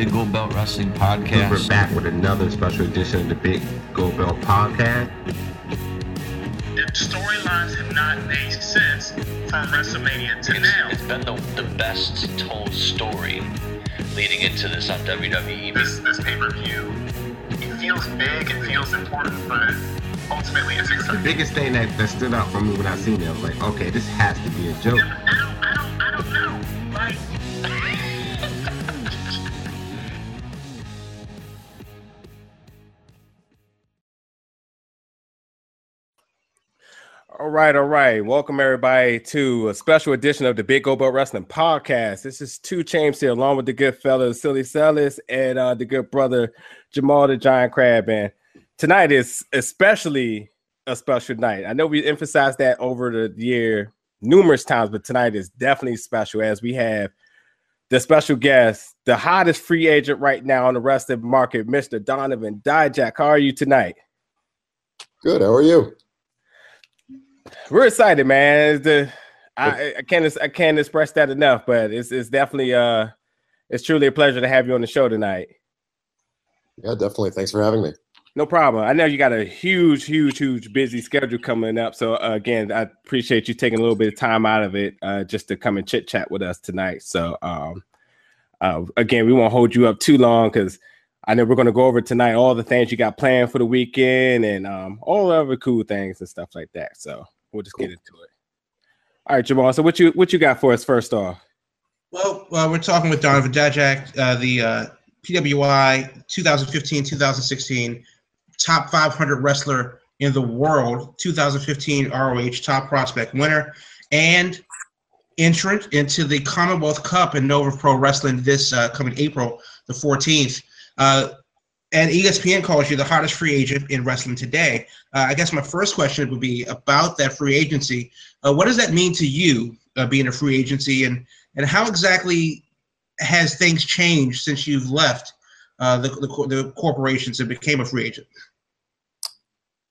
Big Gold Belt Wrestling Podcast. We're back with another special edition of the Big Gold Belt Podcast. The storylines have not made sense from WrestleMania to it's, now. It's been the, the best told story leading into this on WWE. This, this pay per view, it feels big, it feels important, but ultimately it's The biggest thing that, that stood out for me when I seen it, I was like, okay, this has to be a joke. I don't, I don't, I don't know. Like, All right, all right. Welcome everybody to a special edition of the Big Gold Belt Wrestling Podcast. This is two James here, along with the good fellow Silly Sellis and uh, the good brother Jamal the Giant Crab. And tonight is especially a special night. I know we emphasized that over the year numerous times, but tonight is definitely special as we have the special guest, the hottest free agent right now on the wrestling market, Mr. Donovan Dijak. How are you tonight? Good. How are you? We're excited, man. The I, I can't I can't express that enough, but it's it's definitely uh it's truly a pleasure to have you on the show tonight. Yeah, definitely. Thanks for having me. No problem. I know you got a huge, huge, huge busy schedule coming up. So uh, again, I appreciate you taking a little bit of time out of it uh, just to come and chit chat with us tonight. So um, uh, again, we won't hold you up too long because I know we're going to go over tonight all the things you got planned for the weekend and um, all the other cool things and stuff like that. So we'll just get into it. All right, Jamal. So what you what you got for us first off? Well, uh, we're talking with Donovan Dijak, uh, the uh, PWI 2015-2016 top 500 wrestler in the world, 2015 ROH top prospect winner, and entrant into the Commonwealth Cup in Nova Pro Wrestling this uh, coming April the 14th. Uh, and ESPN calls you the hottest free agent in wrestling today. Uh, I guess my first question would be about that free agency. Uh, what does that mean to you, uh, being a free agency, and and how exactly has things changed since you've left uh, the, the the corporations and became a free agent?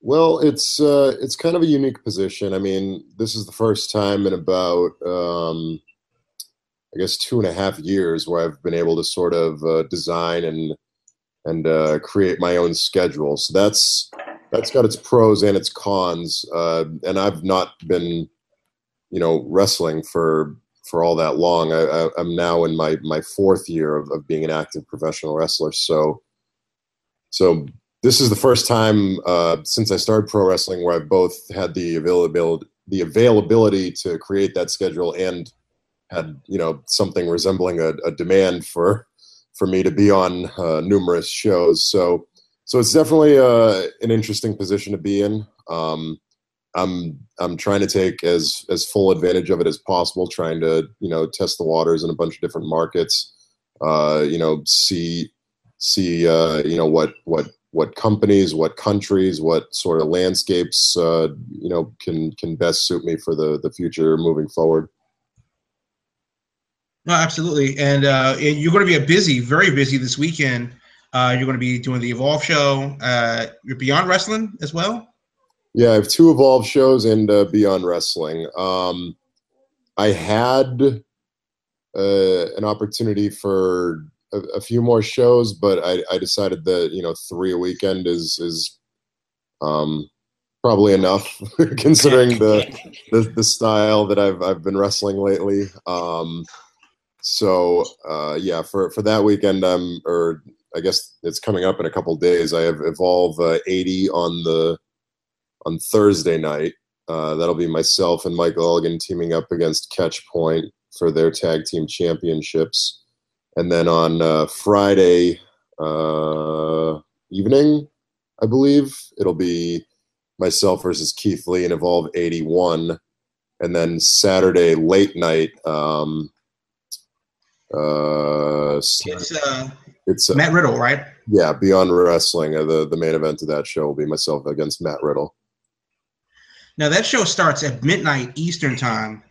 Well, it's uh, it's kind of a unique position. I mean, this is the first time in about um, I guess two and a half years where I've been able to sort of uh, design and and uh, create my own schedule. So that's that's got its pros and its cons. Uh, and I've not been, you know, wrestling for for all that long. I, I'm now in my my fourth year of, of being an active professional wrestler. So so this is the first time uh, since I started pro wrestling where I've both had the availability the availability to create that schedule and had you know something resembling a, a demand for for me to be on uh, numerous shows. So so it's definitely uh, an interesting position to be in. Um, I'm I'm trying to take as as full advantage of it as possible, trying to you know test the waters in a bunch of different markets. Uh, you know, see see uh, you know what what what companies, what countries, what sort of landscapes uh, you know can can best suit me for the the future moving forward. No, absolutely. And uh, you're going to be a busy, very busy this weekend. Uh, you're going to be doing the Evolve show. Uh, you're Beyond Wrestling as well. Yeah, I have two Evolve shows and uh, Beyond Wrestling. Um, I had uh, an opportunity for a, a few more shows, but I, I decided that you know three a weekend is is um, probably enough considering the, the the style that I've I've been wrestling lately. Um, so uh, yeah, for for that weekend, I'm or I guess it's coming up in a couple days. I have Evolve uh, 80 on the on Thursday night. Uh, that'll be myself and Michael Elgin teaming up against Catch Point for their tag team championships. And then on uh, Friday uh, evening, I believe it'll be myself versus Keith Lee and Evolve 81. And then Saturday late night, um, uh, It's uh, it's uh, Matt Riddle, right? yeah, Beyond Wrestling. Uh, the the main event of that show will be myself against Matt Riddle. Now that show starts at midnight Eastern time.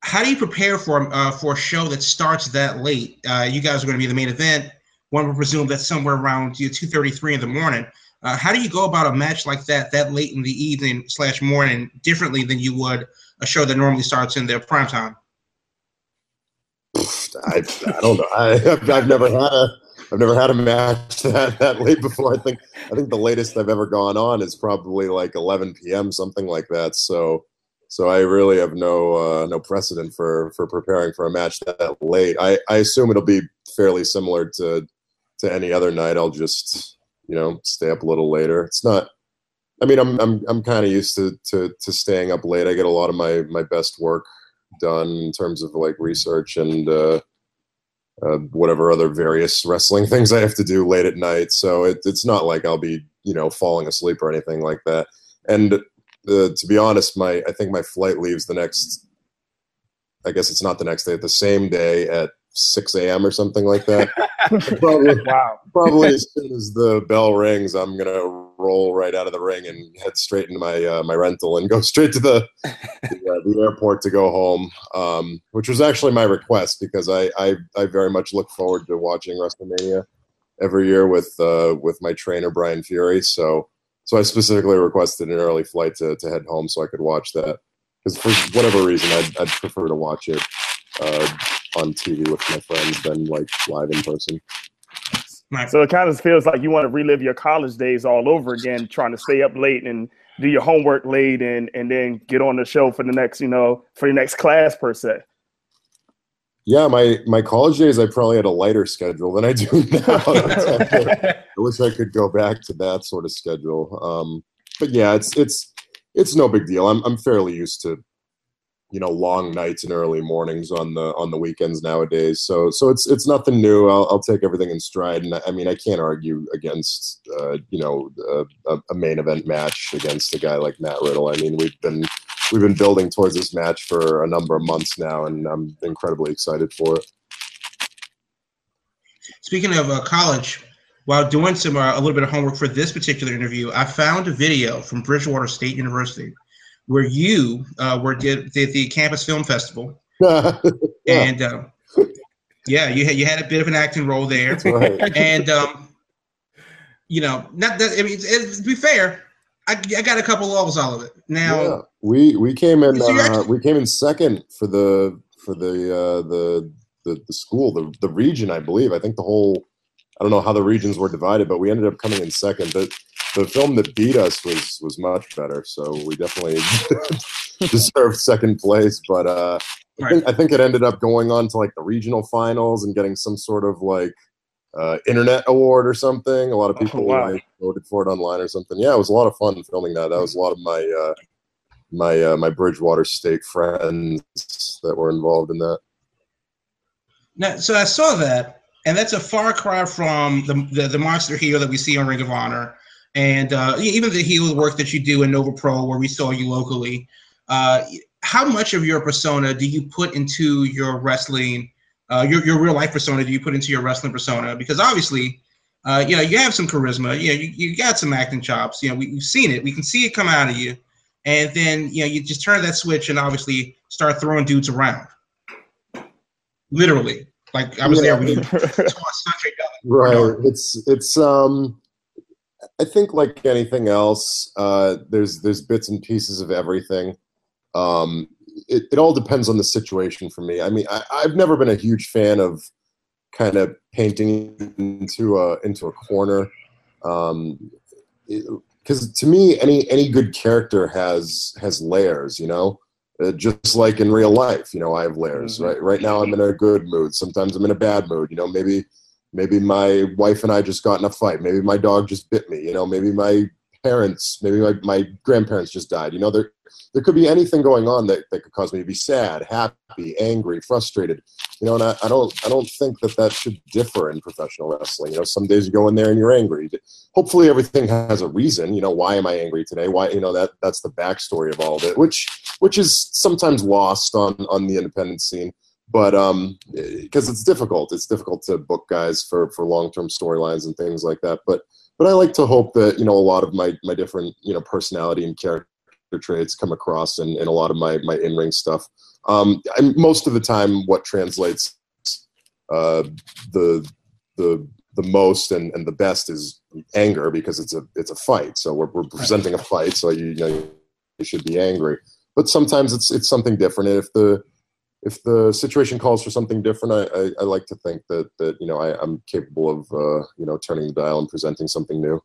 How do you prepare for uh, for a show that starts that late? Uh, you guys are going to be the main event. One would presume that's somewhere around you know, two thirty three in the morning. Uh, how do you go about a match like that that late in the evening slash morning differently than you would a show that normally starts in their prime time? I, I don't know. I, I've, I've never had a I've never had a match that, that late before. I think I think the latest I've ever gone on is probably like 11 p.m. something like that. So so I really have no uh, no precedent for for preparing for a match that late. I, I assume it'll be fairly similar to to any other night. I'll just you know stay up a little later. It's not. I mean, I'm I'm I'm kind of used to, to to staying up late. I get a lot of my my best work done in terms of like research and uh, uh, whatever other various wrestling things I have to do late at night. So it, it's not like I'll be you know falling asleep or anything like that. And uh, to be honest, my I think my flight leaves the next. I guess it's not the next day. The same day at 6 a.m. or something like that. probably, wow. probably as soon as the bell rings, I'm gonna roll right out of the ring and head straight into my uh, my rental and go straight to the the, uh, the airport to go home. Um, which was actually my request because I, I I very much look forward to watching WrestleMania every year with uh, with my trainer Brian Fury. So so I specifically requested an early flight to to head home so I could watch that because for whatever reason I'd, I'd prefer to watch it. Uh, on TV with my friends than like live in person. So it kind of feels like you want to relive your college days all over again, trying to stay up late and do your homework late and and then get on the show for the next, you know, for the next class per se. Yeah, my my college days I probably had a lighter schedule than I do now. I wish I could go back to that sort of schedule. Um, but yeah, it's it's it's no big deal. I'm I'm fairly used to you know long nights and early mornings on the on the weekends nowadays. So so it's it's nothing new. I'll, I'll take everything in stride. And i mean i can't argue against uh, you know a, a, main event match against a guy like matt riddle. I mean we've been we've been building towards this match for a number of months now and i'm incredibly excited for it. Speaking of uh, college while doing some uh, a little bit of homework for this particular interview i found a video from bridgewater state university where you uh, were did, did the campus film festival, and um, yeah, you had you had a bit of an acting role there, right. and um, you know, not that I mean, it, to be fair, I, I got a couple of levels out of it. Now yeah. we we came in so uh, we came in second for the for the uh, the, the the school the the region I believe I think the whole I don't know how the regions were divided but we ended up coming in second but the film that beat us was was much better. So we definitely deserved second place. But uh, I think I think it ended up going on to like the regional finals and getting some sort of like uh, internet award or something. A lot of oh, people oh, wow. like, voted for it online or something. Yeah, it was a lot of fun filming that. That was a lot of my uh, my uh, my Bridgewater State friends that were involved in that. Now, so I saw that, and that's a far cry from the, the, the monster heel that we see on Ring of Honor and uh, even the heel work that you do in Nova Pro, where we saw you locally. Uh, how much of your persona do you put into your wrestling, uh, your your real life persona? Do you put into your wrestling persona? Because obviously, uh, you know, you have some charisma. You know, you, you got some acting chops. You know, we, we've seen it. We can see it come out of you. And then you know, you just turn that switch and obviously start throwing dudes around. Literally, like I was yeah. there when you Right. It's it's um I think like anything else, uh, there's there's bits and pieces of everything. Um, it, it all depends on the situation for me. I mean, I, I've never been a huge fan of kind of painting into a into a corner. Um, because to me, any any good character has has layers. You know, uh, just like in real life. You know, I have layers. Mm-hmm. Right. Right now, I'm in a good mood. Sometimes I'm in a bad mood. You know, maybe maybe my wife and I just got in a fight. Maybe my dog just bit me. You know, maybe my parents, maybe my, my grandparents just died. You know, there there could be anything going on that, that could cause me to be sad, happy, angry, frustrated. You know, and I, I don't I don't think that that should differ in professional wrestling. You know, some days you go in there and you're angry. Hopefully, everything has a reason. You know, why am I angry today? Why you know that that's the backstory of all of it, which which is sometimes lost on on the independent scene but um because it's difficult it's difficult to book guys for for long-term storylines and things like that. But but i like to hope that you know a lot of my my different you know personality and character traits come across in, in a lot of my my in-ring stuff. Um and most of the time what translates uh the the the most and, and the best is anger because it's a it's a fight. So we're, we're presenting a fight so you, you know you should be angry. But sometimes it's it's something different. And if the if the situation calls for something different, I, I, I like to think that that you know I, am capable of uh, you know turning the dial and presenting something new.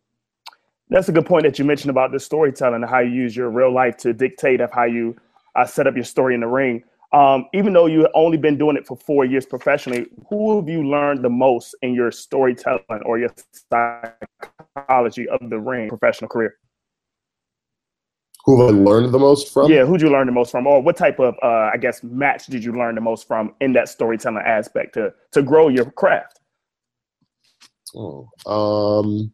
That's a good point that you mentioned about the storytelling and how you use your real life to dictate of how you uh, set up your story in the ring. Um, even though you've only been doing it for four years professionally, who have you learned the most in your storytelling or your psychology of the ring professional career? Who have I learned the most from? Yeah, who'd you learn the most from, or what type of, uh, I guess, match did you learn the most from in that storytelling aspect to to grow your craft? Oh, um,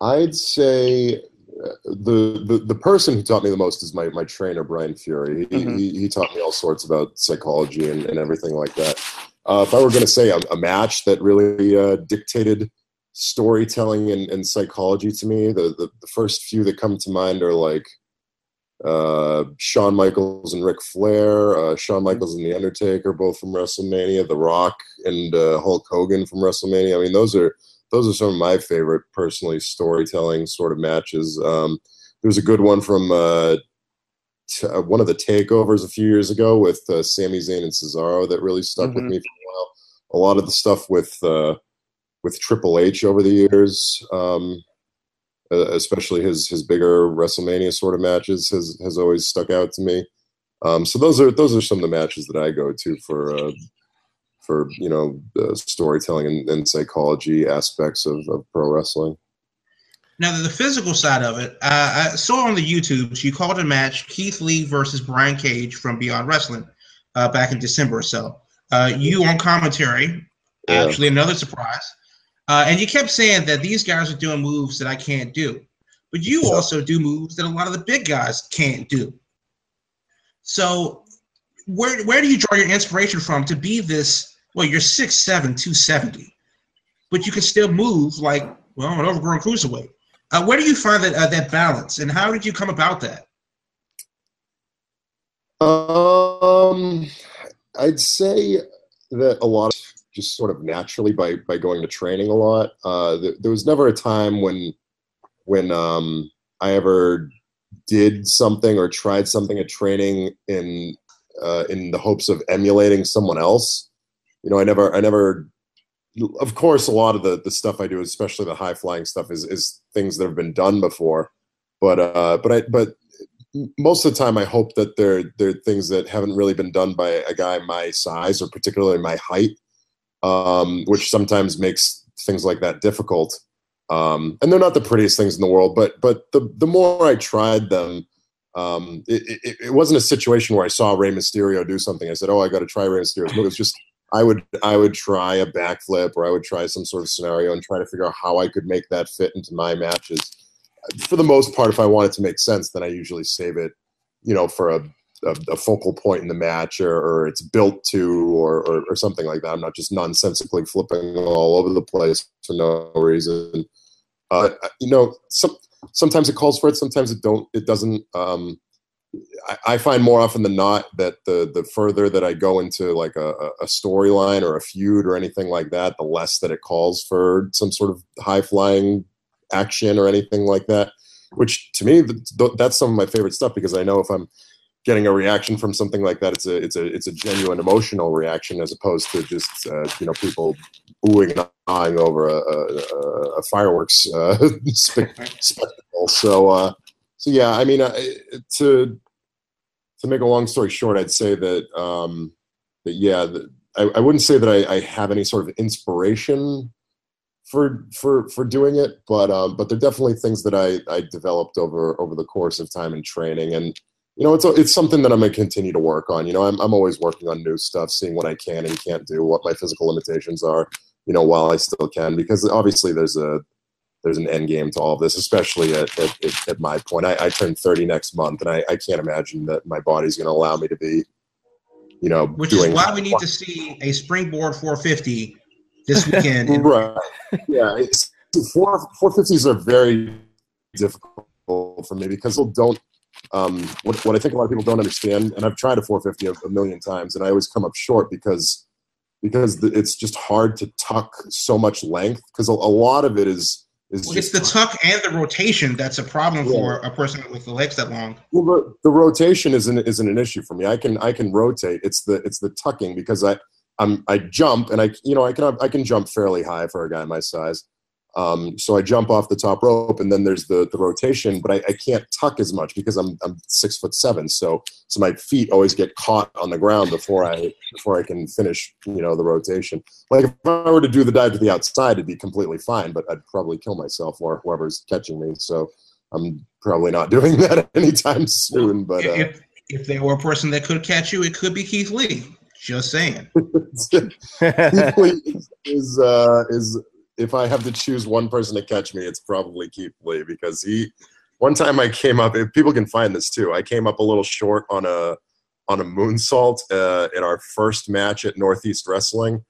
I'd say uh, the, the the person who taught me the most is my my trainer Brian Fury. He, mm-hmm. he, he, taught me all sorts about psychology and, and everything like that. Uh, if I were going to say a, a, match that really uh, dictated storytelling and, and psychology to me. The, the, the first few that come to mind are like uh, Shawn Michaels and Ric Flair, uh, Shawn Michaels and The Undertaker, both from WrestleMania, The Rock and uh, Hulk Hogan from WrestleMania. I mean, those are those are some of my favorite, personally, storytelling sort of matches. Um, there was a good one from uh, t- uh, one of the takeovers a few years ago with uh, Sami Zayn and Cesaro that really stuck mm-hmm. with me for a while. A lot of the stuff with uh, with Triple H over the years, um, especially his his bigger WrestleMania sort of matches has has always stuck out to me. Um, so those are those are some of the matches that I go to for uh, for you know storytelling and, and, psychology aspects of, of, pro wrestling. Now the physical side of it, uh, I saw on the YouTube you called a match Keith Lee versus Brian Cage from Beyond Wrestling uh, back in December or so. Uh, you on commentary, yeah. actually another surprise. Uh, and you kept saying that these guys are doing moves that I can't do. But you also do moves that a lot of the big guys can't do. So where where do you draw your inspiration from to be this? Well, you're 6'7, 270, but you can still move like, well, an overgrown cruiserweight. Uh, where do you find that uh, that balance, and how did you come about that? Um, I'd say that a lot of just sort of naturally by by going to training a lot. Uh, th- there was never a time when when um, I ever did something or tried something at training in uh, in the hopes of emulating someone else. You know, I never I never. Of course, a lot of the the stuff I do, especially the high flying stuff, is is things that have been done before. But uh, but I but most of the time, I hope that they're they're things that haven't really been done by a guy my size or particularly my height um, which sometimes makes things like that difficult. Um, and they're not the prettiest things in the world, but but the the more I tried them, um, it, it, it, wasn't a situation where I saw Rey Mysterio do something. I said, "Oh, I got to try Rey Mysterio's move." It's just I would I would try a backflip or I would try some sort of scenario and try to figure out how I could make that fit into my matches. For the most part, if I want it to make sense, then I usually save it, you know, for a a, a focal point in the match or, or it's built to or, or, or, something like that. I'm not just nonsensically flipping all over the place for no reason. Uh, you know, some, sometimes it calls for it, sometimes it don't. It doesn't. Um, I, I, find more often than not that the the further that I go into like a, a storyline or a feud or anything like that, the less that it calls for some sort of high flying action or anything like that. Which to me, that's some of my favorite stuff because I know if I'm getting a reaction from something like that, it's a it's a it's a genuine emotional reaction as opposed to just uh, you know people oohing and eyeing over a, a, a fireworks uh, spectacle. So uh, so yeah, I mean to to make a long story short, I'd say that um, that yeah, the, I, I wouldn't say that I, I have any sort of inspiration for for for doing it, but um, but they're definitely things that I I developed over over the course of time and training and you know, it's it's something that I'm gonna continue to work on. You know, I'm I'm always working on new stuff, seeing what I can and can't do, what my physical limitations are. You know, while I still can, because obviously there's a there's an end game to all of this, especially at at, at my point. I, I turn 30 next month, and I, I can't imagine that my body's going to allow me to be, you know, which is why we need to see a springboard 450 this weekend. right? Yeah, it's, four 450s are very difficult for me because people don't um, what, what I think a lot of people don't understand, and I've tried a 450 a, a million times, and I always come up short because because the, it's just hard to tuck so much length because a, a, lot of it is is Well, it's the tuck and the rotation that's a problem for a person with the legs that long. Well, the, the rotation isn't isn't an issue for me. I can I can rotate. It's the it's the tucking because I I'm I jump and I you know I can I can jump fairly high for a guy my size. Um, so I jump off the top rope and then there's the the rotation, but I, I can't tuck as much because I'm I'm six foot seven. So so my feet always get caught on the ground before I before I can finish you know the rotation. Like if I were to do the dive to the outside, it'd be completely fine, but I'd probably kill myself or whoever's catching me. So I'm probably not doing that anytime soon. But uh, if if there were a person that could catch you, it could be Keith Lee. Just saying. Keith Lee is uh, is if I have to choose one person to catch me, it's probably Keith Lee because he. One time I came up. If people can find this too, I came up a little short on a on a moonsault uh, in our first match at Northeast Wrestling.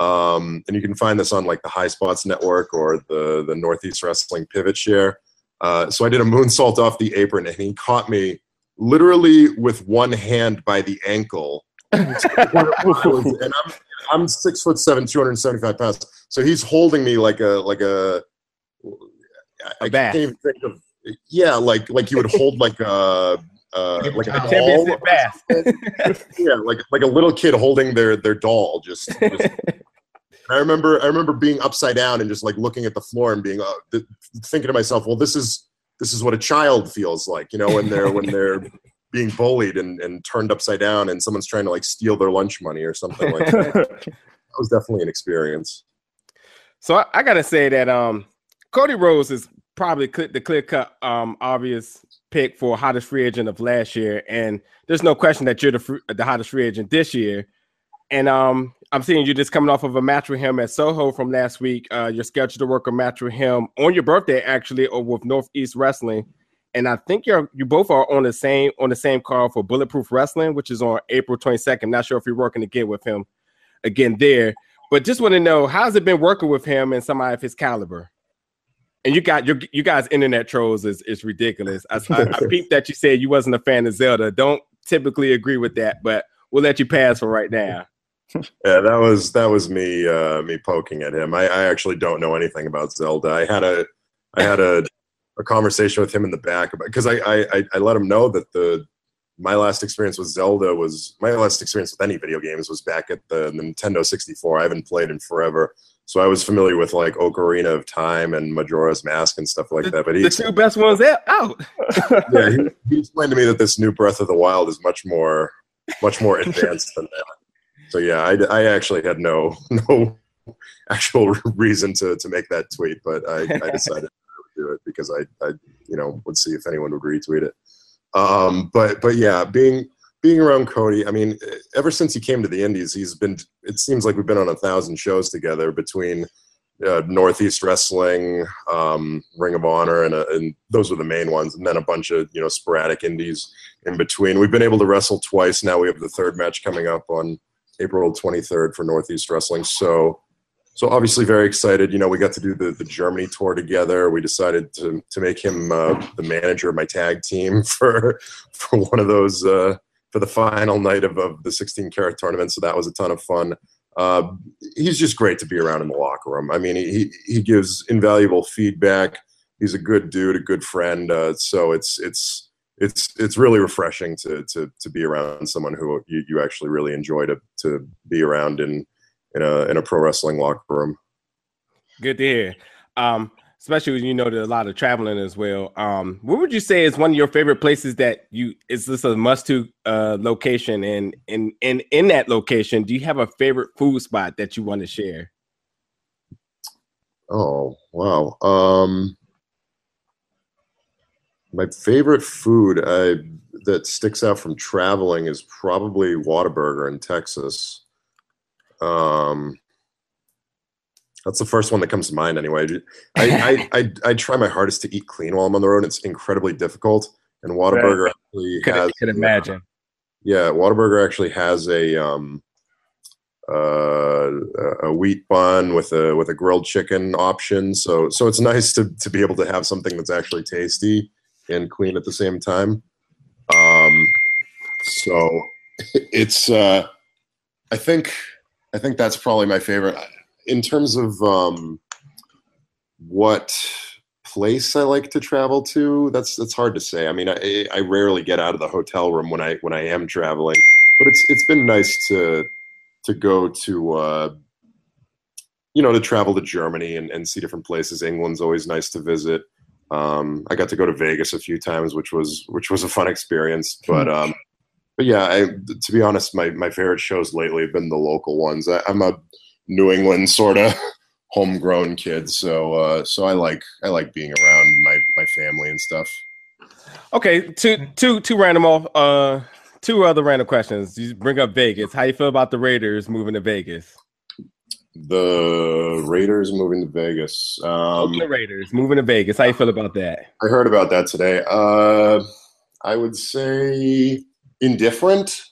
Um, and you can find this on like the High Spots Network or the the Northeast Wrestling Pivot Share. Uh, so I did a moonsault off the apron, and he caught me literally with one hand by the ankle. and I'm I'm six foot seven, two hundred seventy five pounds. So he's holding me like a like a. I A bath. can't even think of. Yeah, like like you would hold like a. Uh, like a doll. yeah, like like a little kid holding their their doll. Just, just I remember I remember being upside down and just like looking at the floor and being uh, th- thinking to myself, well, this is this is what a child feels like, you know, when they're when they're being bullied and, and turned upside down and someone's trying to like steal their lunch money or something like that. that was definitely an experience. So I, I gotta say that um Cody Rhodes is probably the clear cut um obvious pick for hottest free agent of last year, and there's no question that you're the the hottest free agent this year. And um I'm seeing you just coming off of a match with him at Soho from last week. Uh, you're scheduled to work a match with him on your birthday, actually, or with Northeast Wrestling. And I think you're you both are on the same on the same card for Bulletproof Wrestling, which is on April 22nd. Not sure if you're working again with him again there. But just want to know how's it been working with him and somebody of his caliber? And you got your you guys internet trolls is, is ridiculous. I, I, I peeped that you said you wasn't a fan of Zelda. Don't typically agree with that, but we'll let you pass for right now. Yeah, that was that was me uh, me poking at him. I, I actually don't know anything about Zelda. I had a I had a, a conversation with him in the back about because I, I I let him know that the my last experience with Zelda was my last experience with any video games was back at the Nintendo 64. I haven't played in forever, so I was familiar with like Ocarina of Time and Majora's Mask and stuff like that. But he The two best ones out. out. yeah, he, he explained to me that this new Breath of the Wild is much more much more advanced than that. So yeah, I, I actually had no no actual reason to to make that tweet, but I, I decided to do it because I I you know would see if anyone would retweet it. Um, but but yeah, being being around Cody, I mean, ever since he came to the Indies, he's been. It seems like we've been on a thousand shows together between uh, Northeast Wrestling, um, Ring of Honor, and, uh, and those were the main ones, and then a bunch of you know sporadic indies in between. We've been able to wrestle twice. Now we have the third match coming up on April 23rd for Northeast Wrestling. So, so obviously very excited. You know, we got to do the, the Germany tour together. We decided to, to make him uh, the manager of my tag team for for one of those uh, for the final night of, of the 16 Carat tournament. So that was a ton of fun. Uh, he's just great to be around in the locker room. I mean, he he gives invaluable feedback. He's a good dude, a good friend. Uh, so it's it's it's it's really refreshing to to to be around someone who you, you actually really enjoy to to be around in in a in a pro wrestling locker room. Good to hear. Um, especially when you know there's a lot of traveling as well. Um, what would you say is one of your favorite places that you is this a must to uh location and in in in that location, do you have a favorite food spot that you want to share? Oh wow. Um, my favorite food I, that sticks out from traveling is probably Whataburger in Texas. Um, that's the first one that comes to mind anyway. I, I, I, I try my hardest to eat clean while I'm on the road. It's incredibly difficult. And Whataburger actually Could, has could imagine. yeah, Whataburger actually has a um, uh, a wheat bun with a with a grilled chicken option. So so it's nice to to be able to have something that's actually tasty and clean at the same time. Um, so it's uh, I think I think that's probably my favorite in terms of um, what place I like to travel to. That's that's hard to say. I mean, I I rarely get out of the hotel room when I when I am traveling, but it's it's been nice to to go to uh, you know to travel to Germany and, and see different places. England's always nice to visit. Um, I got to go to Vegas a few times, which was which was a fun experience. But um, but yeah, I, to be honest, my my favorite shows lately have been the local ones. I, I'm a New England sort of homegrown kid, so uh, so I like I like being around my my family and stuff. Okay, two two two random off. Uh, two other random questions. You bring up Vegas. How you feel about the Raiders moving to Vegas? The Raiders moving to Vegas. Um, the Raiders moving to Vegas. How you feel about that? I heard about that today. Uh, I would say indifferent.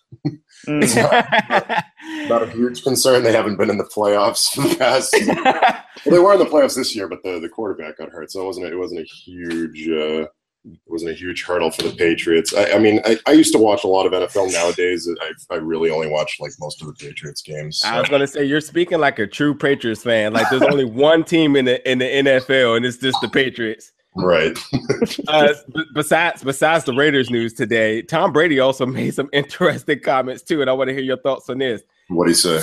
Mm. not, not a huge concern. They haven't been in the playoffs for the past. well, they were in the playoffs this year, but the, the quarterback got hurt, so it wasn't a, it wasn't a huge uh, it wasn't a huge hurdle for the Patriots. I, I mean, I, I, used to watch a lot of NFL. Nowadays, I, I really only watch like most of the Patriots games. So. I was gonna say you're speaking like a true Patriots fan. Like there's only one team in the in the NFL, and it's just the Patriots. Right. uh, besides besides the Raiders news today, Tom Brady also made some interesting comments too, and I want to hear your thoughts on this. What he say?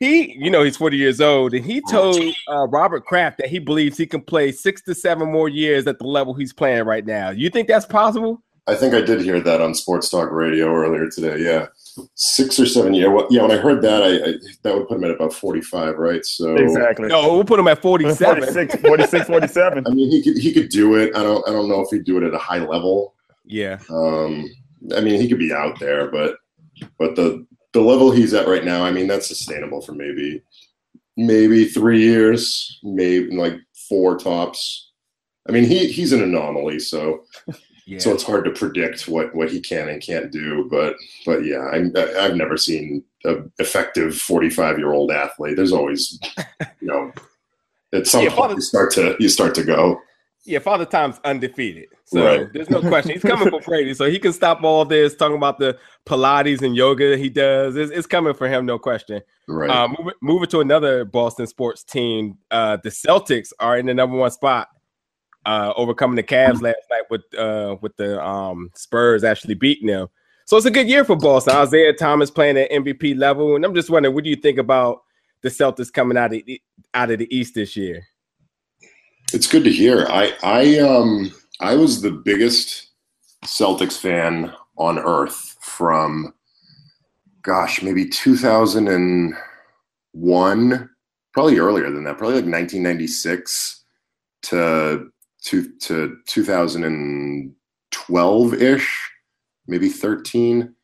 He, you know, he's 40 years old, and he told uh, Robert Kraft that he believes he can play six to seven more years at the level he's playing right now. You think that's possible? I think I did hear that on Sports Talk Radio earlier today. Yeah, six or seven years. Well, yeah, when I heard that, I, I, that would put him at about forty-five, right? So exactly. No, we'll put him at 47. 46, 46 47. I mean, he could he could do it. I don't I don't know if he'd do it at a high level. Yeah. Um, I mean, he could be out there, but but the the level he's at right now, I mean, that's sustainable for maybe maybe three years, maybe like four tops. I mean, he he's an anomaly, so yeah. so it's hard to predict what what he can and can't do. But but yeah, I'm, I've never seen an effective forty five year old athlete. There's always you know at some yeah, point you start to you start to go. Yeah, Father Time's undefeated. So right. there's no question. He's coming for Brady. So he can stop all this talking about the Pilates and yoga he does. It's, it's coming for him, no question. Right. Uh, moving, moving to another Boston sports team. Uh, the Celtics are in the number one spot, uh, overcoming the Cavs last night with uh, with the um, Spurs actually beating them. So it's a good year for Boston. Isaiah Thomas playing at MVP level. And I'm just wondering, what do you think about the Celtics coming out of the, out of the East this year? It's good to hear. I I um I was the biggest Celtics fan on earth from gosh, maybe 2001, probably earlier than that, probably like 1996 to to, to 2012 ish, maybe 13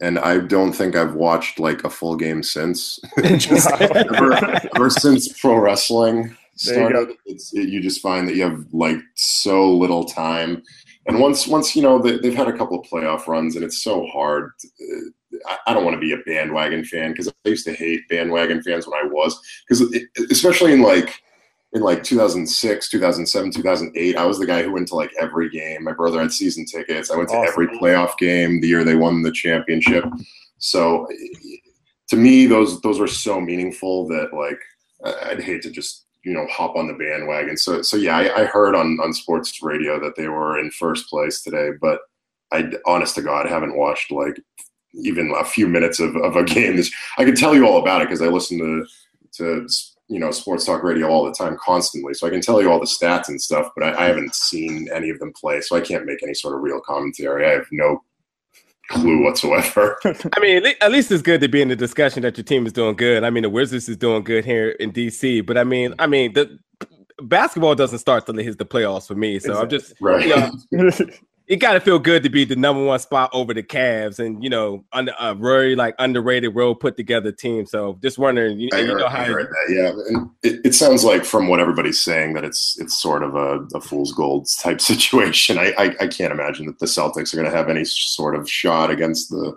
and I don't think I've watched like a full game since. Just ever, ever, since pro wrestling started, you, it's, it, you just find that you have like so little time. And once, once you know, they, have had a couple of playoff runs, and it's so hard. To, uh, I, I don't want to be a bandwagon fan because I used to hate bandwagon fans when I was, because especially in like in like 2006, 2007, 2008, I was the guy who went to like every game. My brother had season tickets. I went to awesome. every playoff game the year they won the championship. So to me, those those were so meaningful that like I'd hate to just you know hop on the bandwagon. So so yeah, I, I, heard on on sports radio that they were in first place today, but I honest to God haven't watched like even a few minutes of, of a game. This I can tell you all about it because I listen to to you know sports talk radio all the time constantly. So i can tell you all the stats and stuff but I, I, haven't seen any of them play so i can't make any sort of real commentary. I have no clue mm. whatsoever. I mean at least it's good to be in the discussion that your team is doing good. I mean the wizards is doing good here in dc but i mean i mean the basketball doesn't start till it hits the playoffs for me so exactly. i'm just right. you know, it got to feel good to be the number one spot over the Cavs, and you know, under a very like underrated, well put together team. So just wondering, you, I you know how heard that, yeah. And it, it, sounds like from what everybody's saying that it's it's sort of a, a fool's gold type situation. I, I, I can't imagine that the Celtics are going to have any sort of shot against the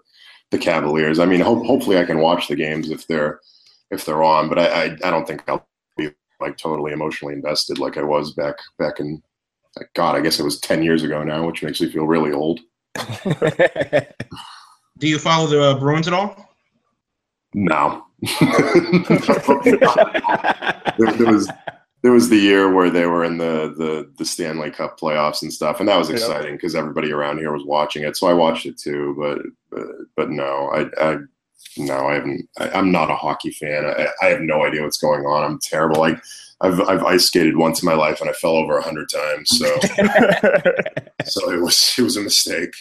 the Cavaliers. I mean, ho- hopefully I can watch the games if they're if they're on, but I, I I don't think I'll be like totally emotionally invested like I was back back in God, I guess it was 10 years ago now, which makes me feel really old. Do you follow the uh, Bruins at all? No. there, there, was there was the year where they were in the the the Stanley Cup playoffs and stuff, and that was exciting because everybody around here was watching it. So I watched it too, but but, but no, I, I no, I haven't. I, am not a hockey fan. I, I have no idea what's going on. I'm terrible. Like I've I've ice skated once in my life and I fell over a hundred times. So so it was it was a mistake.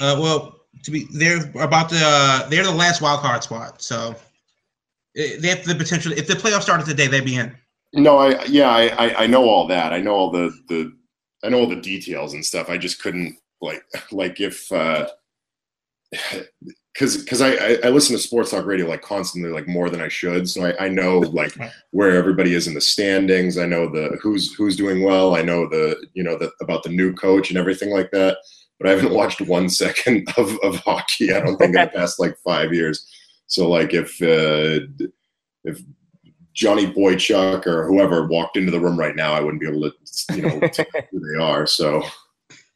Uh, well, to be they're about the uh, they're the last wild card spot, so they have the potential. If the playoffs started today, they'd be in. No, I yeah, I, I know all that. I know all the the I know all the details and stuff. I just couldn't like like if uh because because I, I, I listen to sports talk radio like constantly like more than I should. So I, I know like where everybody is in the standings. I know the who's who's doing well. I know the you know the about the new coach and everything like that. But I haven't watched one second of, of hockey I don't think in the past like five years. So like if uh, if Johnny Boychuk or whoever walked into the room right now I wouldn't be able to you know tell who they are. So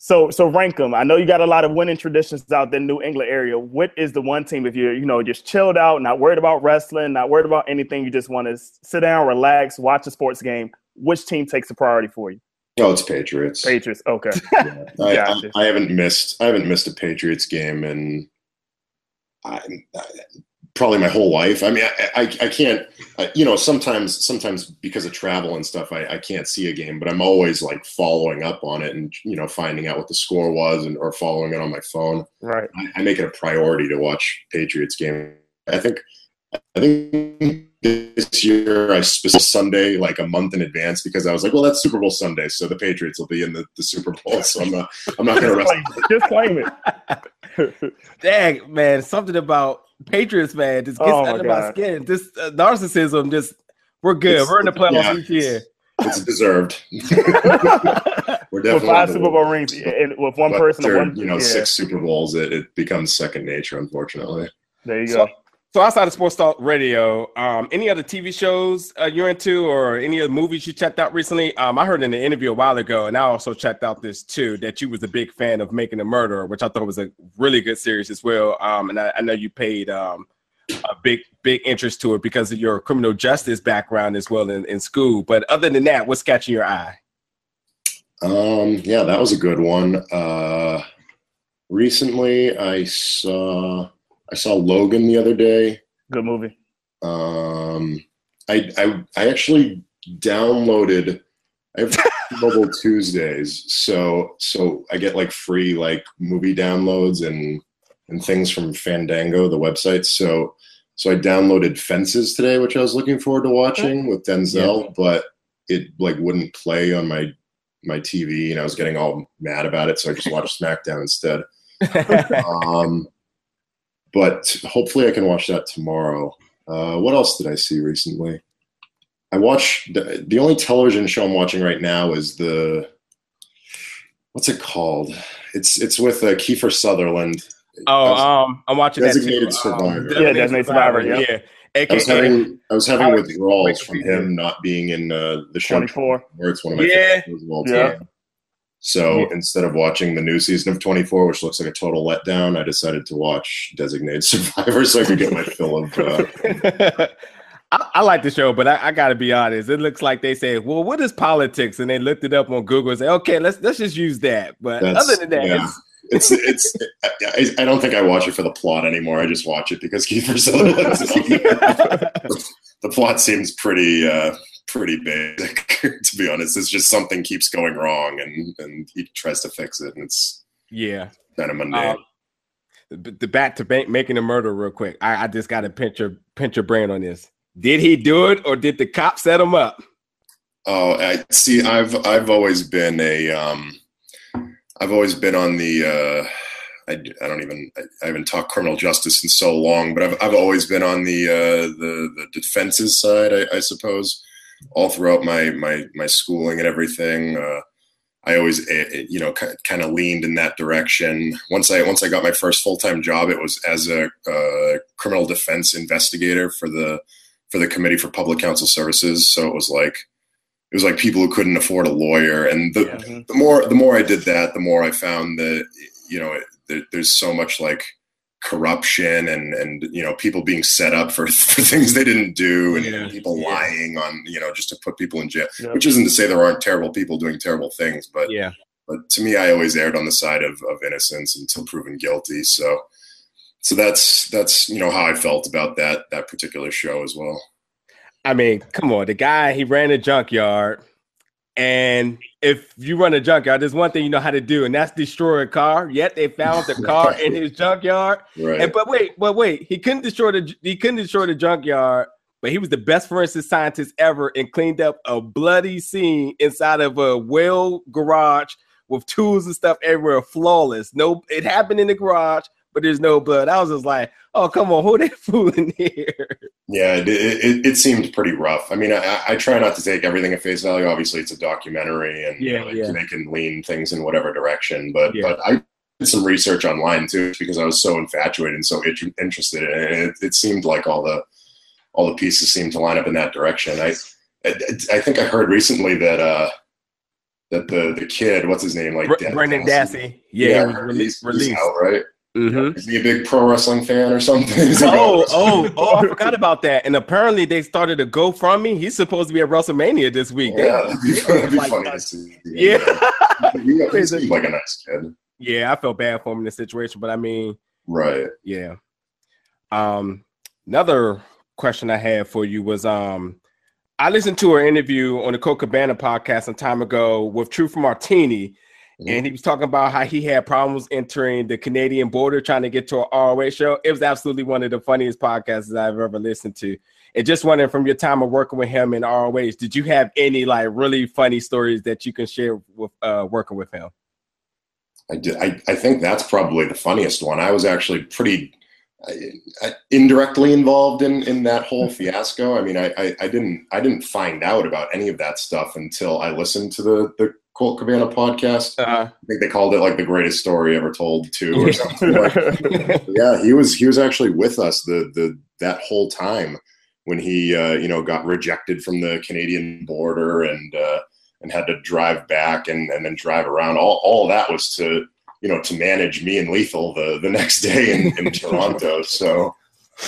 so so rank them. I know you got a lot of winning traditions out there in New England area. What is the one team if you're you know just chilled out, not worried about wrestling, not worried about anything, you just want to sit down, relax, watch a sports game? Which team takes the priority for you? Oh, it's Patriots. Patriots. Okay. Yeah. I, I, I, haven't missed I haven't missed a Patriots game in I, probably my whole life. I mean, I, I, I can't, I, you know, sometimes, sometimes because of travel and stuff, I, I can't see a game, but I'm always like following up on it and, you know, finding out what the score was and, or following it on my phone. Right. I, I make it a priority to watch Patriots game. I think, I think this year I specific Sunday like a month in advance because I was like, well, that's Super Bowl Sunday, so the Patriots will be in the, the Super Bowl. So I'm not, I'm not going to rest. Just claim it. Dang, man, something about Patriots man just gets Oh, my under my God. skin. This uh, narcissism, just we're good. It's- we're in the playoffs yeah. each year. It's deserved. We're With definitely five Super Bowl rings and with one but person, and one you know, yeah, six Super Bowls, it, it becomes second nature, unfortunately. There you So, go. So outside of Sports Talk Radio, um, any other TV shows uh, you're into, or any other movies you checked out recently? Um, I heard in an interview a while ago, and I also checked out this too, that you was a big fan of Making a Murderer, which I thought was a really good series as well. Um, and I, I know you paid um, a big, big interest to it because of your criminal justice background as well in, in school. But other than that, what's catching your eye? Um, yeah, that was a good one. Uh, recently, I saw I saw Logan the other day. Good movie. Um, I I I actually downloaded. I have mobile Tuesdays, so so I get like free like movie downloads and and things from Fandango, the website. So so I downloaded Fences today, which I was looking forward to watching with Denzel, but it like wouldn't play on my my TV, and I was getting all mad about it. So I just watched SmackDown instead. Um, but hopefully, I can watch that tomorrow. Uh, what else did I see recently? I watch the, the only television show I'm watching right now is the what's it called? It's it's with uh, Kiefer Sutherland. Oh, I was, um, I'm watching that Designated too. Survivor. Yeah, Designated Survivor, yeah. yeah. I was having I was having withdrawals from him not being in uh, the show. 24. Where it's one of my Yeah. favorite shows of all Yeah. So Yeah. instead of watching the new season of 24, which looks like a total letdown, I decided to watch Designated Survivor so I could get my fill of. Uh, I, I like the show, but I, I got to be honest. It looks like they said, "Well, what is politics?" And they looked it up on Google and said, "Okay, let's let's just use that." But That's- other than that, yeah. it's, it's it's. I, I don't think I watch it for the plot anymore. I just watch it because Kiefer Sutherland's on there. the plot seems pretty uh, pretty basic to be honest. It's just something keeps going wrong, and and he tries to fix it, and it's yeah. kind of mundane. The, the back to bank, making a murder real quick. I, I just got to pinch your pinch your brain on this. Did he do it, or did the cop set him up? Oh, I see. I've I've always been a um, I've always been on the. Uh, I, I don't even I, I haven't talked criminal justice in so long, but I've I've always been on the uh, the the defense's side, I, I suppose, all throughout my my my schooling and everything. Uh, I always eh, eh, you know kind of leaned in that direction. Once I once I got my first full time job, it was as a uh, criminal defense investigator for the for the Committee for Public Counsel Services. So it was like it was like people who couldn't afford a lawyer, and the, Yeah. the more the more I did that, the more I found that you know it, there, there's so much like corruption and and you know people being set up for, for things they didn't do and, Yeah. people Yeah. lying on you know just to put people in jail Yeah. which isn't to say there aren't terrible people doing terrible things but Yeah. but to me i always erred on the side of, of innocence until proven guilty so so that's that's you know how i felt about that that particular show as well I mean, come on. The guy, he ran a junkyard. And if you run a junkyard, there's one thing you know how to do, and that's destroy a car. Yet they found the car in his junkyard. right And but wait, but wait, he couldn't destroy the he couldn't destroy the junkyard, but he was the best forensic scientist ever and cleaned up a bloody scene inside of a well garage with tools and stuff everywhere, flawless. No, it happened in the garage, but there's no blood. I was just like, oh come on, who they fooling here? Yeah, it, it, it seemed pretty rough. I mean, I, I try not to take everything at face value. Obviously, it's a documentary, and you Yeah, know, yeah. they can lean things in whatever direction. But Yeah. but I did some research online too because I was so infatuated and so int- interested, in it. and it, it seemed like all the all the pieces seemed to line up in that direction. I I, I think I heard recently that uh that the the kid, what's his name, like Br- Brendan Dassey. Yeah, he was he's- rele- he's released. out, right? Mhm. Is he a big pro wrestling fan or something? Oh, oh, oh! I forgot about that. And apparently, they started a GoFundMe. He's supposed to be at WrestleMania this week. Yeah, that'd be, that'd be Like funny to see. Yeah. he, he seemed like a nice kid. yeah, I felt bad for him in this situation, but I mean, Right. yeah. Um, another question I had for you was um, I listened to an interview on the Colt Cabana podcast some time ago with Truth Martini, and he was talking about how he had problems entering the Canadian border trying to get to an ROH show. It was absolutely one of the funniest podcasts I've ever listened to. And just wondering from your time of working with him in ROH, did you have any like really funny stories that you can share with uh, working with him? I did. I, I think that's probably the funniest one. I was actually pretty I, I, indirectly involved in in that whole fiasco. I mean, I, I I didn't I didn't find out about any of that stuff until I listened to the the Colt Cabana podcast. Uh, I think they called it like the greatest story ever told too, or something like. yeah, he was he was actually with us the the that whole time when he uh, you know got rejected from the Canadian border and uh, and had to drive back and, and then drive around. All all that was to you know to manage me and Lethal the the next day in, in Toronto. So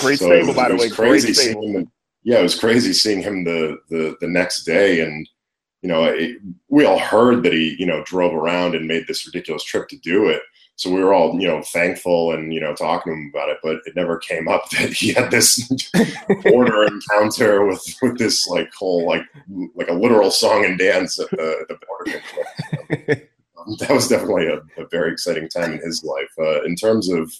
Great so it stable, was- by the way. Crazy seeing him. Yeah, it was crazy seeing him the the the next day and. You know, it, we all heard that he, you know, drove around and made this ridiculous trip to do it. So we were all you know thankful and you know talking to him about it but it never came up that he had this border encounter with with this like whole like like a literal song and dance at the, at the border. Um, that was definitely a, a very exciting time in his life. Uh, in terms of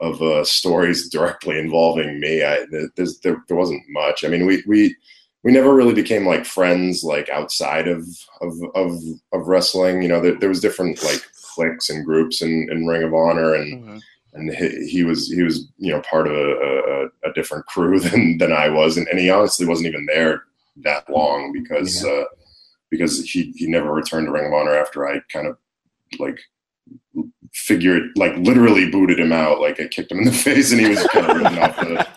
of uh, stories directly involving me I, there, there wasn't much. I mean we we we never really became like friends like outside of of of, of wrestling. You know there, there was different like cliques and groups in, in ring of honor and Mhm. and he, he was he was you know part of a, a, a different crew than than I was. And, and he honestly wasn't even there that long because uh, because he he never returned to Ring of Honor after I kind of like figured like literally booted him out. Like I kicked him in the face and he was kind of written off the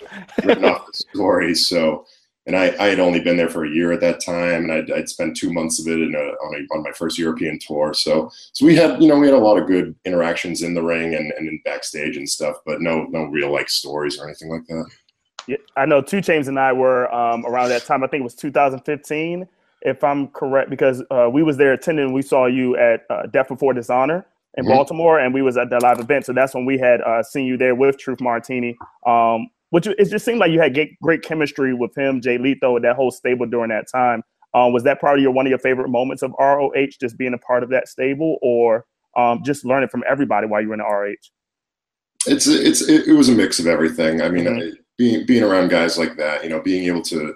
written off the story. So and I, I had only been there for a year at that time, and I'd, I'd spent two months of it in a, on, a, on my first European tour. So, so we had, you know, we had a lot of good interactions in the ring and, and in backstage and stuff, but no, no real like stories or anything like that. Yeah, I know Two Chains and I were um, around that time. I think it was 2015, if I'm correct, because uh, we was there attending. We saw you at uh, Death Before Dishonor in Mhm. Baltimore, and we was at that live event. So that's when we had uh, seen you there with Truth Martini. Um, which it just seemed like you had great, chemistry with him, Jay Lethal, and that whole stable during that time. Um, was that part of your one of your favorite moments of ROH, just being a part of that stable, or um, just learning from everybody while you were in the ROH? It's, it's, it, it was a mix of everything. I mean, Mhm. I- being, being around guys like that, you know, being able to,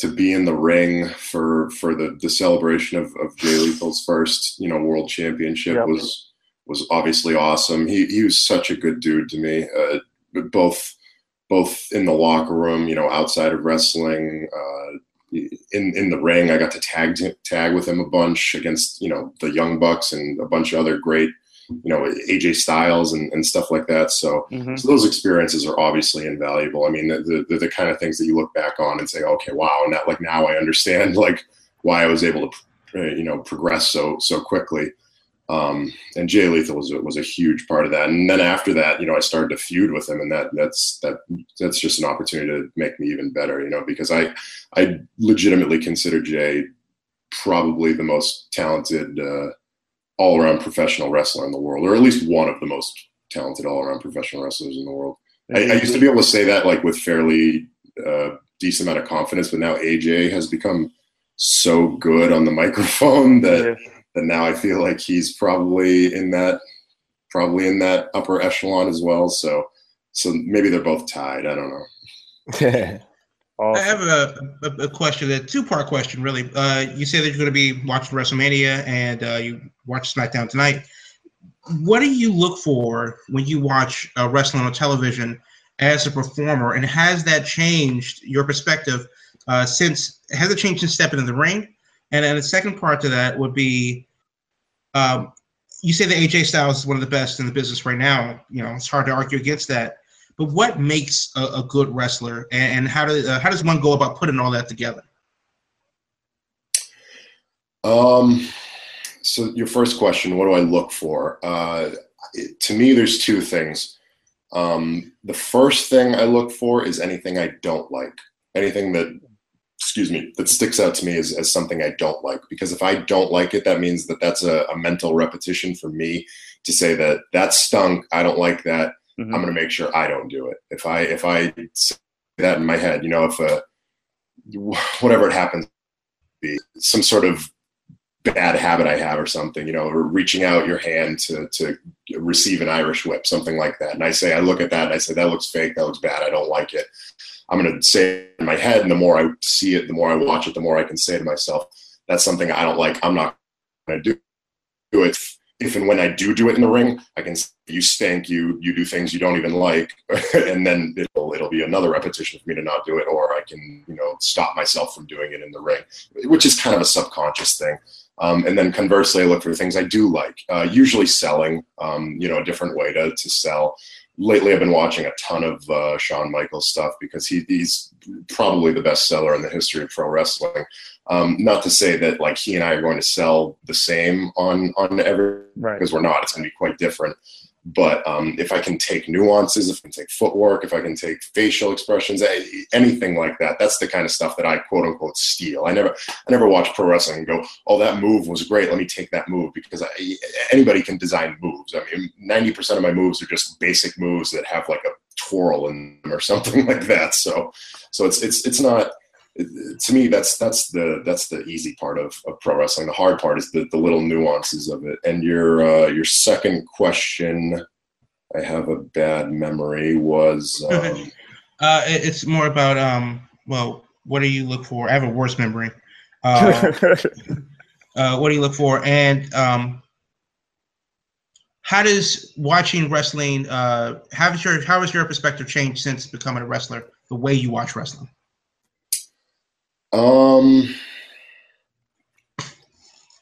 to be in the ring for, for the, the celebration of, of Jay Lethal's first, you know, world championship Yep. was, was obviously awesome. He, he was such a good dude to me, uh, both, both in the locker room, you know, outside of wrestling, uh, in in the ring. I got to tag tag with him a bunch against you know the Young Bucks and a bunch of other great, you know, AJ Styles and, and stuff like that. So, Mhm. so those experiences are obviously invaluable. I mean, the, the the kind of things that you look back on and say, okay, wow, and that like now I understand like why I was able to, uh, you know, progress so so quickly. Um, and Jay Lethal was was a huge part of that. And then after that, you know, I started to feud with him, and that that's that that's just an opportunity to make me even better, you know, because I I legitimately consider Jay probably the most talented uh, all around professional wrestler in the world, or at least one of the most talented all around professional wrestlers in the world. I, I, used to be able to say that like with fairly uh, decent amount of confidence, but now AJ has become so good on the microphone that yeah. That now I feel like he's probably in that probably in that upper echelon as well. So so maybe they're both tied. I don't know. awesome. I have a, a, a, question, a two part question, really. Uh, you say that you're going to be watching WrestleMania and uh, you watch SmackDown tonight. What do you look for when you watch uh, wrestling on television as a performer, and has that changed your perspective uh, since? Has it changed since stepping in the ring? And then the second part to that would be, um, you say that AJ Styles is one of the best in the business right now. You know, it's hard to argue against that. But what makes a, a good wrestler, and, and how does uh, how does one go about putting all that together? Um, so your first question, what do I look for? Uh, to me, there's two things. Um, the first thing I look for is anything I don't like, anything that, excuse me, that sticks out to me as, as something I don't like. Because if I don't like it, that means that that's a, a mental repetition for me to say that that stunk. I don't like that. Mm-hmm. I'm going to make sure I don't do it. If I if I say that in my head, you know, if a whatever it happens, be some sort of bad habit I have or something, you know, or reaching out your hand to to receive an Irish whip, something like that. And I say, I look at that and I say, that looks fake, that looks bad, I don't like it. I'm gonna say it in my head, and the more I see it, the more I watch it, the more I can say to myself, that's something I don't like. I'm not gonna do it if and when I do do it in the ring, I can say, you stink, you you do things you don't even like, and then it'll it'll be another repetition for me to not do it, or I can you know stop myself from doing it in the ring, which is kind of a subconscious thing. Um, and then conversely, I look for things I do like, uh, usually selling, um, you know, a different way to to sell. Lately, I've been watching a ton of uh, Shawn Michaels stuff because he, he's probably the best seller in the history of pro wrestling. Um, not to say that like he and I are going to sell the same on on every right. because we're not. It's going to be quite different. But um, if I can take nuances, if I can take footwork, if I can take facial expressions, anything like that, that's the kind of stuff that I quote unquote steal. I never, I never watch pro wrestling and go, "Oh, that move was great. Let me take that move," because I, anybody can design moves. I mean, ninety percent of my moves are just basic moves that have like a twirl in them or something like that. So, so it's it's it's not to me that's that's the that's the easy part of, of pro wrestling. The hard part is the, the little nuances of it. And your uh, your second question i have a bad memory was um, uh, it's more about um well what do you look for? I have a worse memory. Uh, uh, what do you look for? And um how does watching wrestling uh how has your how has your perspective changed since becoming a wrestler the way you watch wrestling um,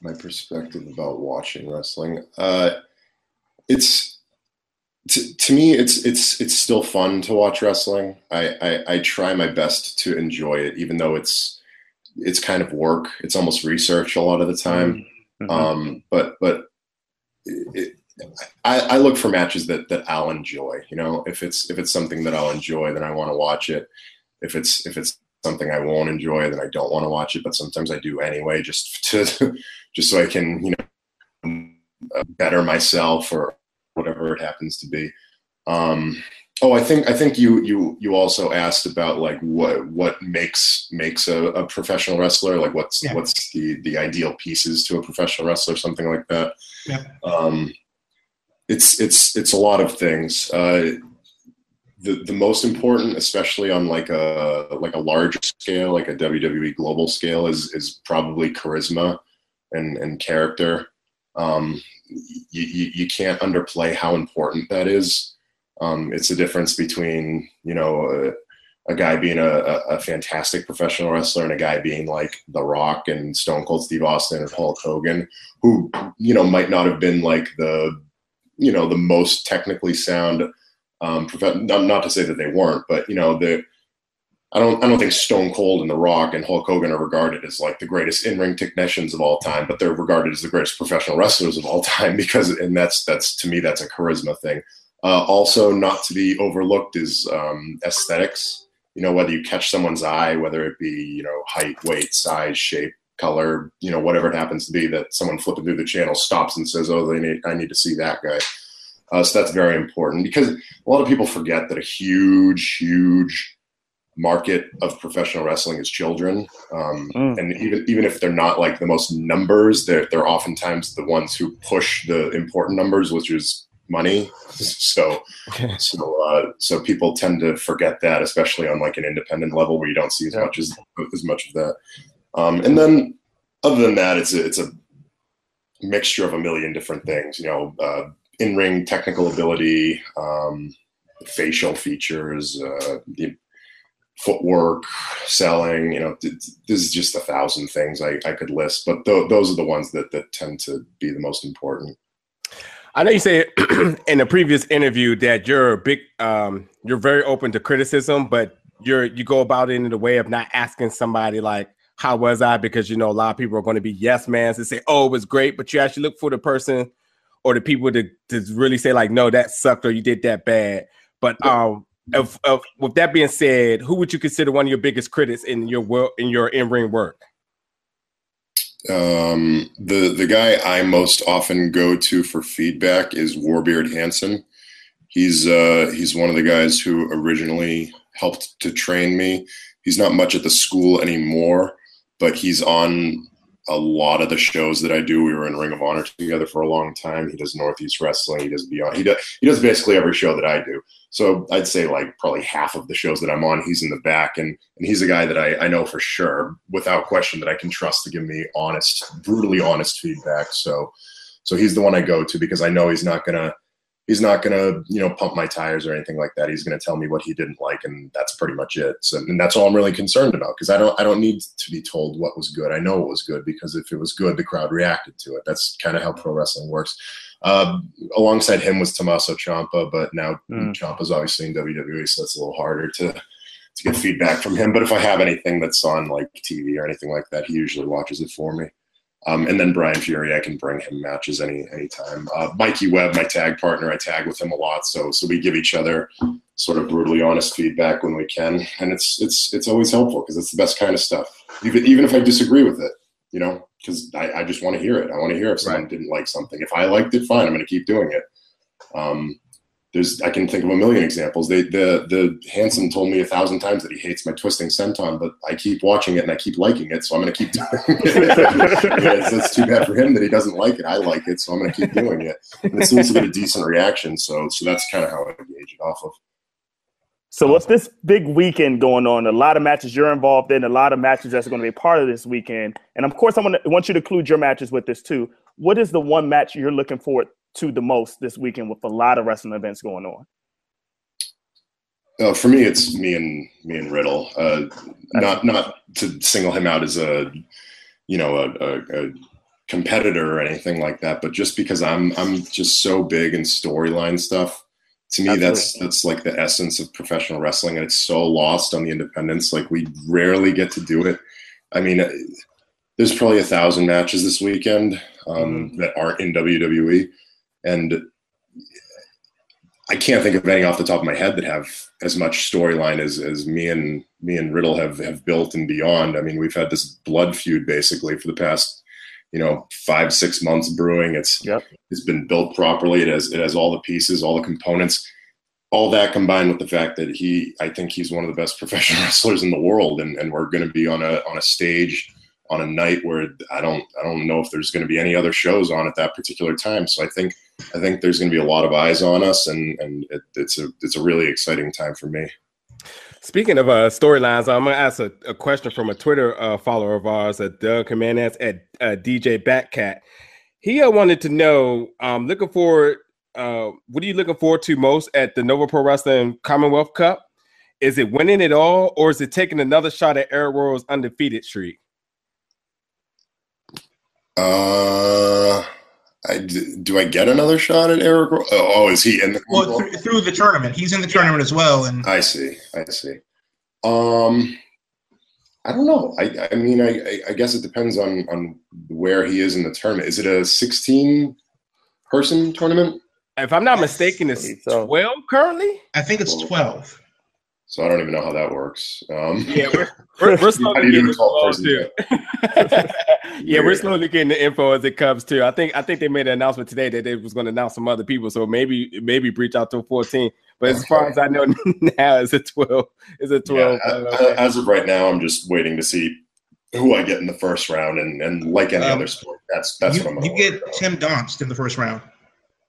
my perspective about watching wrestling. Uh, it's to, to me, it's it's it's still fun to watch wrestling. I, I I try my best to enjoy it, even though it's it's kind of work. It's almost research a lot of the time. Mm-hmm. Um, but but it, I, I, look for matches that that I'll enjoy. You know, if it's if it's something that I'll enjoy, then I want to watch it. If it's if it's something I won't enjoy, then I don't want to watch it. But sometimes I do anyway, just to just so I can you know better myself or whatever it happens to be. Um, oh, I think I think you you you also asked about like what what makes makes a, a professional wrestler like what's yeah. what's the the ideal pieces to a professional wrestler something like that. Yeah. Um, it's it's it's a lot of things. Uh, the, the most important, especially on like a like a large scale, like a WWE global scale, is is probably charisma and and character. Um, you, you, you can't underplay how important that is. Um, it's the difference between you know a, a guy being a, a, fantastic professional wrestler and a guy being like The Rock and Stone Cold Steve Austin and Hulk Hogan, who you know might not have been like the you know the most technically sound um, not, to say that they weren't, but you know, the I don't I don't think Stone Cold and The Rock and Hulk Hogan are regarded as like the greatest in ring technicians of all time, but they're regarded as the greatest professional wrestlers of all time because and that's that's to me that's a charisma thing. Uh, also, not to be overlooked is um, aesthetics. You know, whether you catch someone's eye, whether it be you know height, weight, size, shape, color, you know, whatever it happens to be, that someone flipping through the channel stops and says, "Oh, they need, I need to see that guy." Uh, so that's very important because a lot of people forget that a huge, huge market of professional wrestling is children, um, mm. and even even if they're not like the most numbers, they're they're oftentimes the ones who push the important numbers, which is money. So okay. so uh, so people tend to forget that, especially on like an independent level where you don't see as yeah. much as as much of that. Um, and then other than that, it's a, it's a mixture of a million different things. You know, uh, in ring technical ability, um, facial features, uh, footwork, selling. You know, this is just a thousand things I, I could list, but th- those are the ones that that tend to be the most important. I know you said in a previous interview that you're big, um, you're very open to criticism, but you're you go about it in the way of not asking somebody like, how was I? Because you know a lot of people are going to be yes mans and say, "Oh, it was great," but you actually look for the person or the people to to really say like, "No, that sucked," or "You did that bad." But um, if, if, with that being said, who would you consider one of your biggest critics in your work in your in ring work? Um, the the guy I most often go to for feedback is Warbeard Hanson. He's uh, he's one of the guys who originally helped to train me. He's not much at the school anymore, but he's on a lot of the shows that I do. We were in Ring of Honor together for a long time. He does Northeast Wrestling. He does Beyond. He does he does basically every show that I do. So I'd say like probably half of the shows that I'm on, he's in the back, and and he's a guy that I I know for sure, without question, that I can trust to give me honest, brutally honest feedback. So so he's the one I go to because I know he's not gonna he's not going to you know pump my tires or anything like that he's going to tell me what he didn't like and that's pretty much it so, and that's all i'm really concerned about because i don't i don't need to be told what was good i know it was good because if it was good the crowd reacted to it that's kind of how pro wrestling works uh, alongside him was Tommaso Ciampa, but now mm. Ciampa's obviously in WWE, so it's a little harder to to get feedback from him. But if I have anything that's on like TV or anything like that, he usually watches it for me. Um, and then Brian Fury, I can bring him matches any anytime. Uh, Mikey Webb, my tag partner, I tag with him a lot, so so we give each other sort of brutally honest feedback when we can, and it's it's it's always helpful because it's the best kind of stuff. Even even if I disagree with it, you know, because I, I just want to hear it. I want to hear if someone right. didn't like something. If I liked it, fine, I'm going to keep doing it. Um, there's I can think of a million examples. They the the Hanson told me a thousand times that he hates my twisting senton, but I keep watching it and I keep liking it, so I'm going to keep doing it. it's, it's, too bad for him that he doesn't like it. I like it, so I'm going to keep doing it. And it seems to get a decent reaction, so so that's kind of how I gauge it off of. So what's this big weekend going on? A lot of matches you're involved in, a lot of matches that's going to be part of this weekend, and of course, I want, want you to include your matches with this too. What is the one match you're looking forward to the most this weekend with a lot of wrestling events going on? Uh, for me, it's me and me and Riddle. Uh, not not to single him out as a you know a, a, a, competitor or anything like that, but just because I'm I'm just so big in storyline stuff. To me, Absolutely. that's that's like the essence of professional wrestling, and it's so lost on the independents. Like we rarely get to do it. I mean, uh, there's probably a thousand matches this weekend um, mm-hmm. that aren't in WWE and I can't think of any off the top of my head that have as much storyline as as me and me and Riddle have have built and beyond. I mean, we've had this blood feud basically for the past you know five six months brewing. It's yep. it's been built properly. It has it has all the pieces, all the components. All that combined with the fact that he, I think he's one of the best professional wrestlers in the world, and, and we're going to be on a on a stage on a night where I don't I don't know if there's going to be any other shows on at that particular time. So I think I think there's going to be a lot of eyes on us, and and it, it's a it's a really exciting time for me. Speaking of uh, storylines, I'm gonna ask a, a, question from a Twitter uh, follower of ours, at Doug Commandants at uh, DJ Batcat. He uh, wanted to know, um, looking forward, uh, what are you looking forward to most at the Nova Pro Wrestling Commonwealth Cup? Is it winning it all, or is it taking another shot at Eric Rowe's undefeated streak? Uh, I, do I get another shot at Eric? Oh, oh is he in the? Well, through, through, the tournament, he's in the tournament as well. And I see, I see. Um, I don't know. I, I mean, I, I- I guess it depends on on where he is in the tournament. Is it a 16 person tournament? If I'm not mistaken, it's so. 12 currently. I think it's 12. So I don't even know how that works. Um, Yeah, we're, we're, we're slowly How do you getting do a 12 involved too. yeah, we're slowly getting the info as it comes too. I think I think they made an announcement today that they was going to announce some other people. So maybe maybe reach out to 14. But as far as I know now, it's a 12. It's a 12. Yeah, a- a- as of right now, I'm just waiting to see who I get in the first round, and and like any Um, other sport, that's that's you what I'm. you get about. Tim Donst in the first round.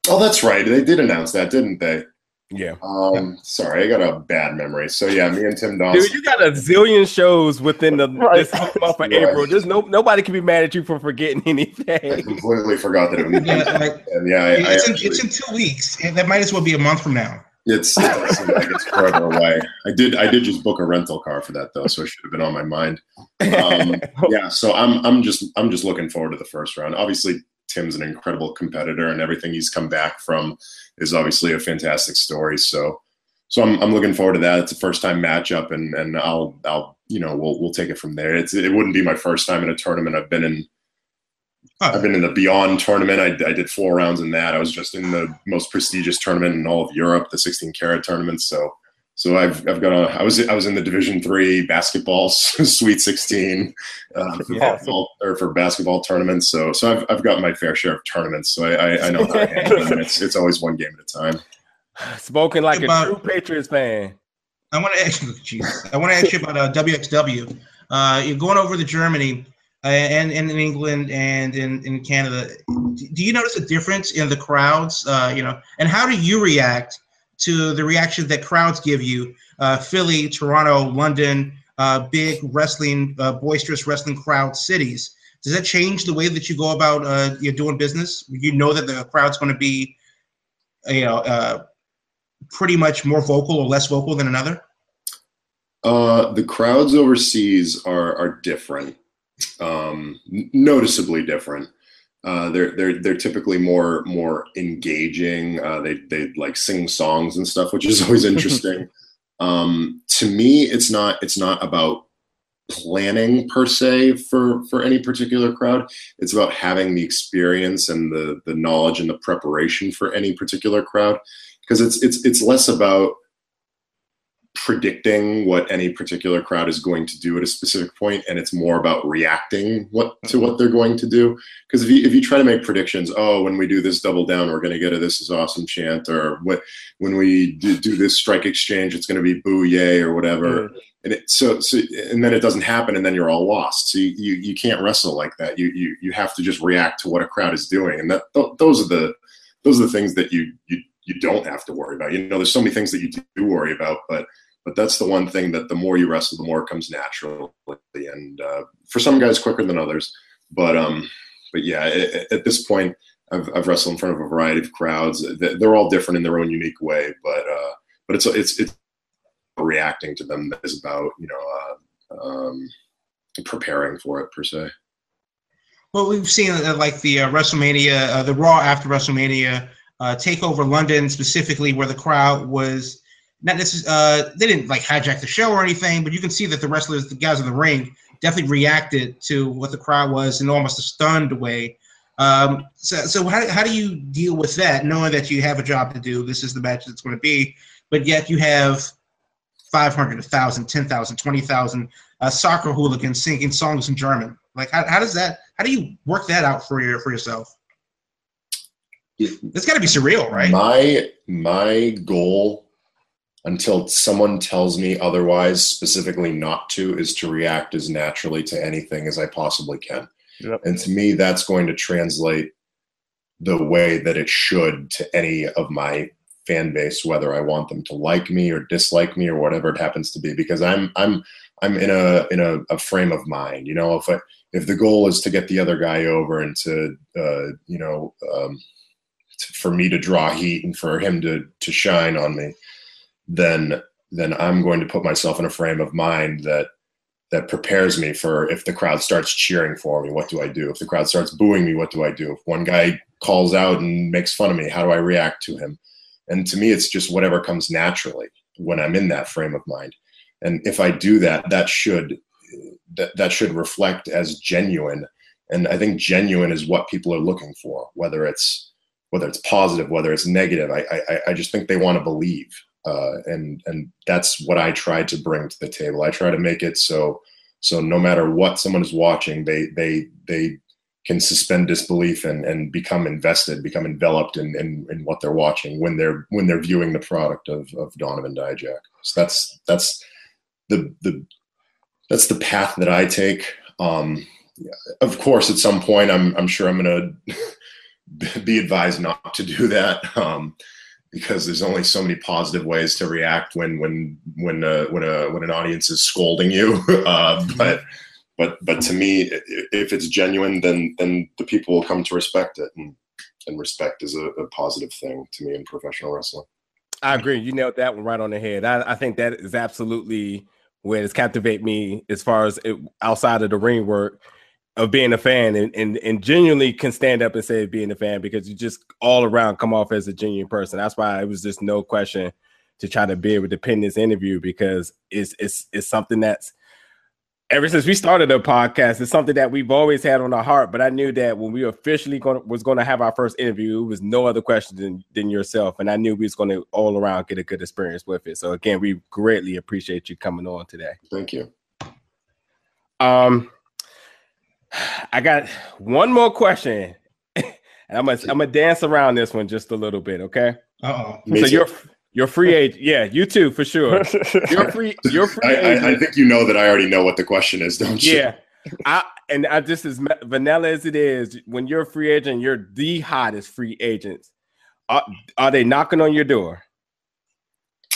Oh, that's right. They did announce that, didn't they? Yeah. Um, sorry, I got a bad memory. So yeah, me and Tim Donst. Dude, you got a zillion shows within the Right. this month of Right. April. There's no nobody can be mad at you for forgetting anything. I completely forgot that it was. Yeah, like, yeah, I, I it's, in, it's in two weeks, and that might as well be a month from now. It's, it does like it's further away. I did I did just book a rental car for that though, so it should have been on my mind. Um, yeah, so I'm I'm just I'm just looking forward to the first round. Obviously, Tim's an incredible competitor, and everything he's come back from is obviously a fantastic story. So so I'm I'm looking forward to that. It's a first time matchup, and and I'll I'll you know we'll we'll take it from there. It's it wouldn't be my first time in a tournament. I've been in I've been in the Beyond tournament. I, I did four rounds in that. I was just in the most prestigious tournament in all of Europe, the 16 Carat tournament. So, so I've I've got a. I was I was in the Division three basketball Sweet 16 uh, for, Yeah. football, or for basketball tournaments. So so I've I've got my fair share of tournaments. So I I, I know how to handle them. It's it's always one game at a time. Spoken like a true Patriots fan. I want to ask you, Jesus, I want to ask you about uh, WXW. Uh, you're going over to Germany uh, and, and in England and in, in Canada. Do you notice a difference in the crowds? Uh, you know, and how do you react to the reaction that crowds give you? Uh, Philly, Toronto, London, uh, big wrestling, uh, boisterous wrestling crowd cities. Does that change the way that you go about uh, you're doing business? You know that the crowd's going to be, you know, uh, pretty much more vocal or less vocal than another. Uh, the crowds overseas are are different, um, noticeably different. Uh, they're they're they're typically more more engaging. Uh, they they like sing songs and stuff, which is always interesting. um, to me, it's not it's not about planning per se for for any particular crowd. It's about having the experience and the the knowledge and the preparation for any particular crowd because it's it's it's less about predicting what any particular crowd is going to do at a specific point and it's more about reacting what to mm-hmm. what they're going to do. Because if you if you try to make predictions oh when we do this double down we're going to get a this is awesome chant or what when we do, do this strike exchange it's going to be boo yay or whatever. Mm-hmm. And it so so and then it doesn't happen and then you're all lost. So you you, you can't wrestle like that. You, you you have to just react to what a crowd is doing and that th- those are the those are the things that you you you don't have to worry about. You know there's so many things that you do worry about but but that's the one thing that the more you wrestle the more it comes naturally. And uh, for some guys quicker than others. But um but yeah at, at this point I've, I've wrestled in front of a variety of crowds. They- they're all different in their own unique way but uh but it's it's it's reacting to them that is about you know uh, um preparing for it per se. Well, we've seen uh, like the uh, WrestleMania, uh, the Raw after WrestleMania, uh, Takeover London specifically, where the crowd was not necessarily uh, they didn't like hijack the show or anything, but you can see that the wrestlers, the guys in the ring, definitely reacted to what the crowd was in almost a stunned way. Um, so, so how, how do you deal with that, knowing that you have a job to do? This is the match that's going to be, but yet you have 500, 1,000, 10,000, 20,000 uh, soccer hooligans singing songs in German. Like, how, how does that? How do you work that out for your for yourself? It's got to be surreal, right? My my goal until someone tells me otherwise, specifically not to, is to react as naturally to anything as I possibly can. Yep. And to me, that's going to translate the way that it should to any of my fan base, whether I want them to like me or dislike me or whatever it happens to be, because I'm I'm I'm in a in a, a frame of mind. You know, if I, if the goal is to get the other guy over and to uh, you know um, to, for me to draw heat and for him to to shine on me, then then I'm going to put myself in a frame of mind that that prepares me for if the crowd starts cheering for me, what do I do? If the crowd starts booing me, what do I do? If one guy calls out and makes fun of me, how do I react to him? And to me, it's just whatever comes naturally when I'm in that frame of mind. and if I do that, that should that that should reflect as genuine. And I think genuine is what people are looking for, whether it's whether it's positive, whether it's negative. I I, I just think they want to believe, uh, and and that's what I try to bring to the table. I try to make it so so no matter what someone is watching, they they they can suspend disbelief and, and become invested, become enveloped in, in, in what they're watching when they're when they're viewing the product of, of Donovan Dijak. So that's that's the the that's the path that I take. Um, of course, at some point, I'm I'm sure I'm going to be advised not to do that um, because there's only so many positive ways to react when when when uh, when a when an audience is scolding you. uh, but but but to me, if it's genuine, then then the people will come to respect it, and and respect is a, a positive thing to me in professional wrestling. I agree. You nailed that one right on the head. I, I think that is absolutely what has captivated me as far as it, outside of the ring work of being a fan and, and and genuinely can stand up and say being a fan because you just all around come off as a genuine person. That's why it was just no question to try to be able to pin this interview because it's it's it's something that's ever since we started the podcast, it's something that we've always had on our heart. But I knew that when we officially going was going to have our first interview, it was no other question than, than yourself, and I knew we was going to all around get a good experience with it. So again, we greatly appreciate you coming on today. Thank you. Um, I got one more question, and I'm gonna I'm gonna dance around this one just a little bit, okay? Oh. So you're you're free agent. Yeah, you too, for sure. You're free. You're free I, I, I, think you know that I already know what the question is, don't you? Yeah. I and I just as vanilla as it is, when you're a free agent, you're the hottest free agents. Are, are they knocking on your door?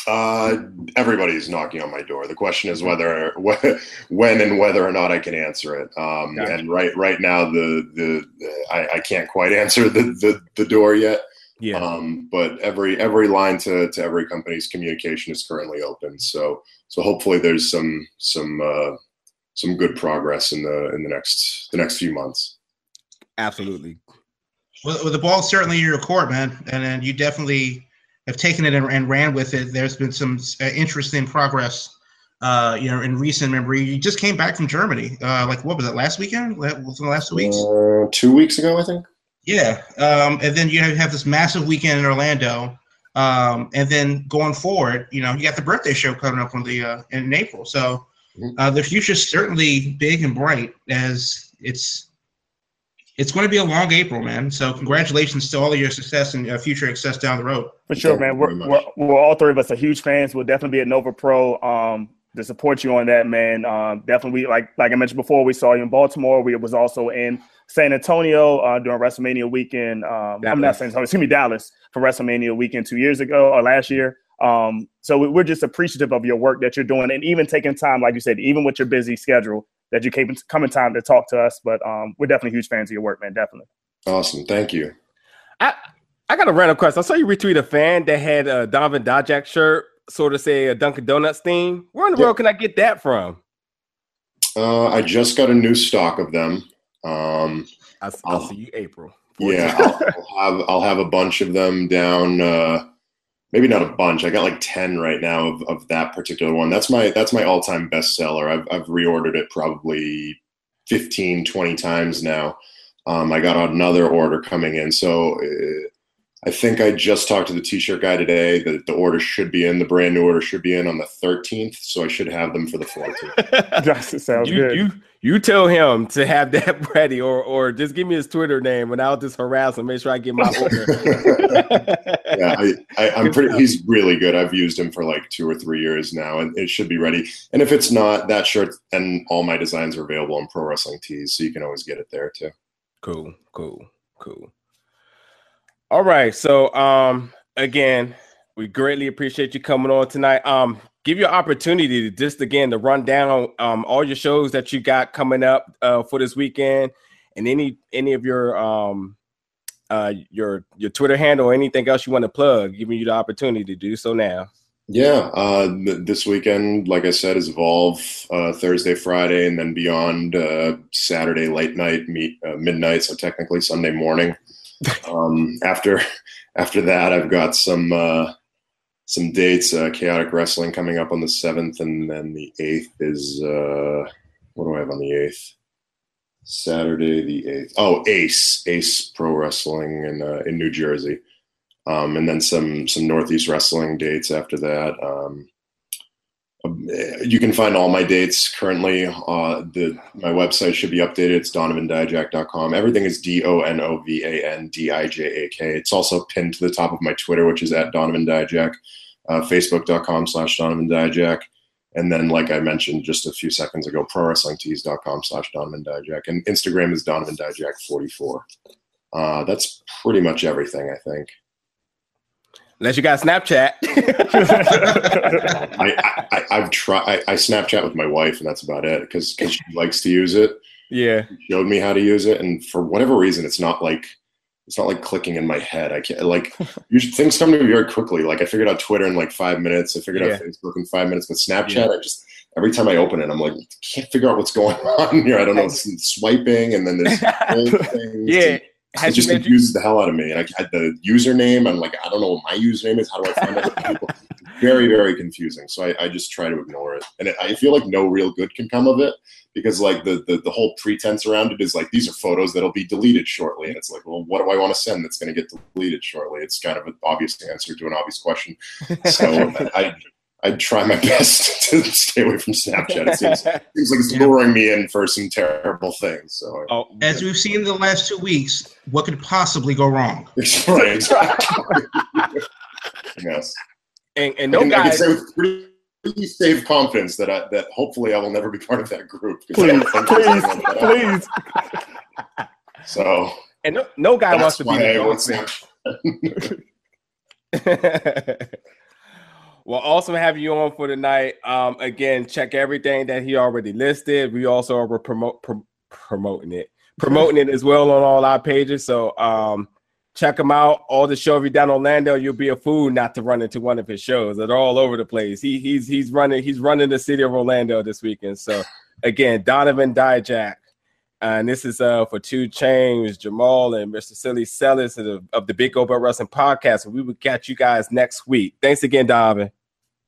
Uh, everybody's knocking on my door. The question is whether, when, and whether or not I can answer it. Um, gotcha. and right, right now, the the I, I can't quite answer the, the the door yet. Yeah. Um, but every every line to, to every company's communication is currently open. So so hopefully there's some some uh, some good progress in the in the next the next few months. Absolutely. Well, well the ball's certainly in your court, man, and, and you definitely have taken it and, and ran with it. There's been some uh, interesting progress. Uh, you know, in recent memory, you just came back from Germany. Uh, like what was it last weekend? Within the last two weeks? Uh, two weeks ago, I think. Yeah, um, and then you have this massive weekend in Orlando, um, and then going forward, you know, you got the birthday show coming up on the uh, in April. So mm-hmm. uh, the future's certainly big and bright as it's it's going to be a long April, man. So congratulations to all of your success and uh, future success down the road. For sure, man. We're, we're, we're, all three of us are huge fans. We'll definitely be at Nova Pro um, to support you on that, man. Um, definitely, like like I mentioned before, we saw you in Baltimore. We was also in San Antonio uh, during WrestleMania weekend. Um, I'm not saying San Antonio, excuse me, Dallas for WrestleMania weekend two years ago or last year. Um, so we're just appreciative of your work that you're doing, and even taking time, like you said, even with your busy schedule, that you came coming time to talk to us. But um, we're definitely huge fans of your work, man. Definitely. Awesome, thank you. I I got a random question. I saw you retweet a fan that had a Donovan Dijak shirt, sort of say a Dunkin' Donuts theme. Where in the world can I get that from? Uh, I just got a new stock of them. Um, I'll, I'll see you April. 14th. Yeah, I'll, I'll, have I'll have a bunch of them down. Uh, maybe not a bunch. I got like ten right now of, of that particular one. That's my that's my all time bestseller. I've I've reordered it probably 15, 20 times now. Um, I got another order coming in, so uh, I think I just talked to the t-shirt guy today. that the order should be in. The brand new order should be in on the 13th, so I should have them for the 14th. sounds you, good. You you tell him to have that ready, or or just give me his Twitter name, and I'll just harass him. Make sure I get my order. yeah, I, I, am pretty. He's really good. I've used him for like two or three years now, and it should be ready. And if it's not, that shirt and all my designs are available on Pro Wrestling Tees, so you can always get it there too. Cool, cool, cool. All right. So um again, we greatly appreciate you coming on tonight. Um give you an opportunity to just again to run down um all your shows that you got coming up uh for this weekend and any any of your um uh your your Twitter handle or anything else you want to plug, giving you the opportunity to do so now. Yeah, uh, th- this weekend, like I said, is Evolve uh, Thursday, Friday, and then beyond uh, Saturday late night, meet uh, midnight, so technically Sunday morning. Um, after after that, I've got some uh, some dates. Uh, Chaotic Wrestling coming up on the seventh, and then the eighth is uh, what do I have on the eighth? Saturday the eighth. Oh, Ace Ace Pro Wrestling in uh, in New Jersey, um, and then some some Northeast Wrestling dates after that. Um, you can find all my dates currently. Uh, the my website should be updated. It's donovandijak.com. Everything is D O N O V A N D I J A K. It's also pinned to the top of my Twitter, which is at Donovan Dijak, uh, Facebook.com slash Donovan Dijak. And then, like I mentioned just a few seconds ago, ProWrestlingTees.com slash Donovan Dijak. And Instagram is Donovan Dijak44. Uh, that's pretty much everything, I think. Unless you got Snapchat. I, I, I've tried. I, I Snapchat with my wife, and that's about it because she likes to use it. yeah. She showed me how to use it, and for whatever reason, it's not like it's not like clicking in my head. I can't like things come to me very quickly. Like I figured out Twitter in like five minutes. I figured Yeah. out Facebook in five minutes, but Snapchat, I just every time I open it, I'm like, can't figure out what's going on here. I don't know. It's swiping, and then there's things. Yeah. It just confuses the hell out of me. And I had the username. I'm like, I don't know what my username is. How do I find other people? Very, very confusing. So I, I just try to ignore it. And it, I feel like no real good can come of it because like the, the the whole pretense around it is like these are photos that'll be deleted shortly. And it's like, well, what do I want to send that's going to get deleted shortly? It's kind of an obvious answer to an obvious question. So I I try my best to stay away from Snapchat. It seems, seems like it's Yeah. luring me in for some terrible things. So oh, As we've seen in the last two weeks, what could possibly go wrong? right, exactly. yes. and, and I no can, I can guys. say with pretty safe confidence that I, that hopefully I will never be part of that group. Please, don't think there's please, anyone that I- please. So And no, no guy wants to be why the I dog won't face. snap. Well, also have you on for tonight. Um, again, check everything that he already listed. We also are promote prom- promoting it, promoting it as well on all our pages. So um, check him out. All the show if you're down in Orlando, you'll be a fool not to run into one of his shows. They're all over the place. He he's he's running he's running the city of Orlando this weekend. So again, Donovan Dijak. And this is uh for Two Chains, Jamal, and Mr. Silly Sellers of the, of the Big Belt Wrestling Podcast. And we will catch you guys next week. Thanks again, Donovan.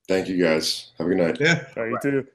Thank you guys. Have a good night. Yeah. All right, you too.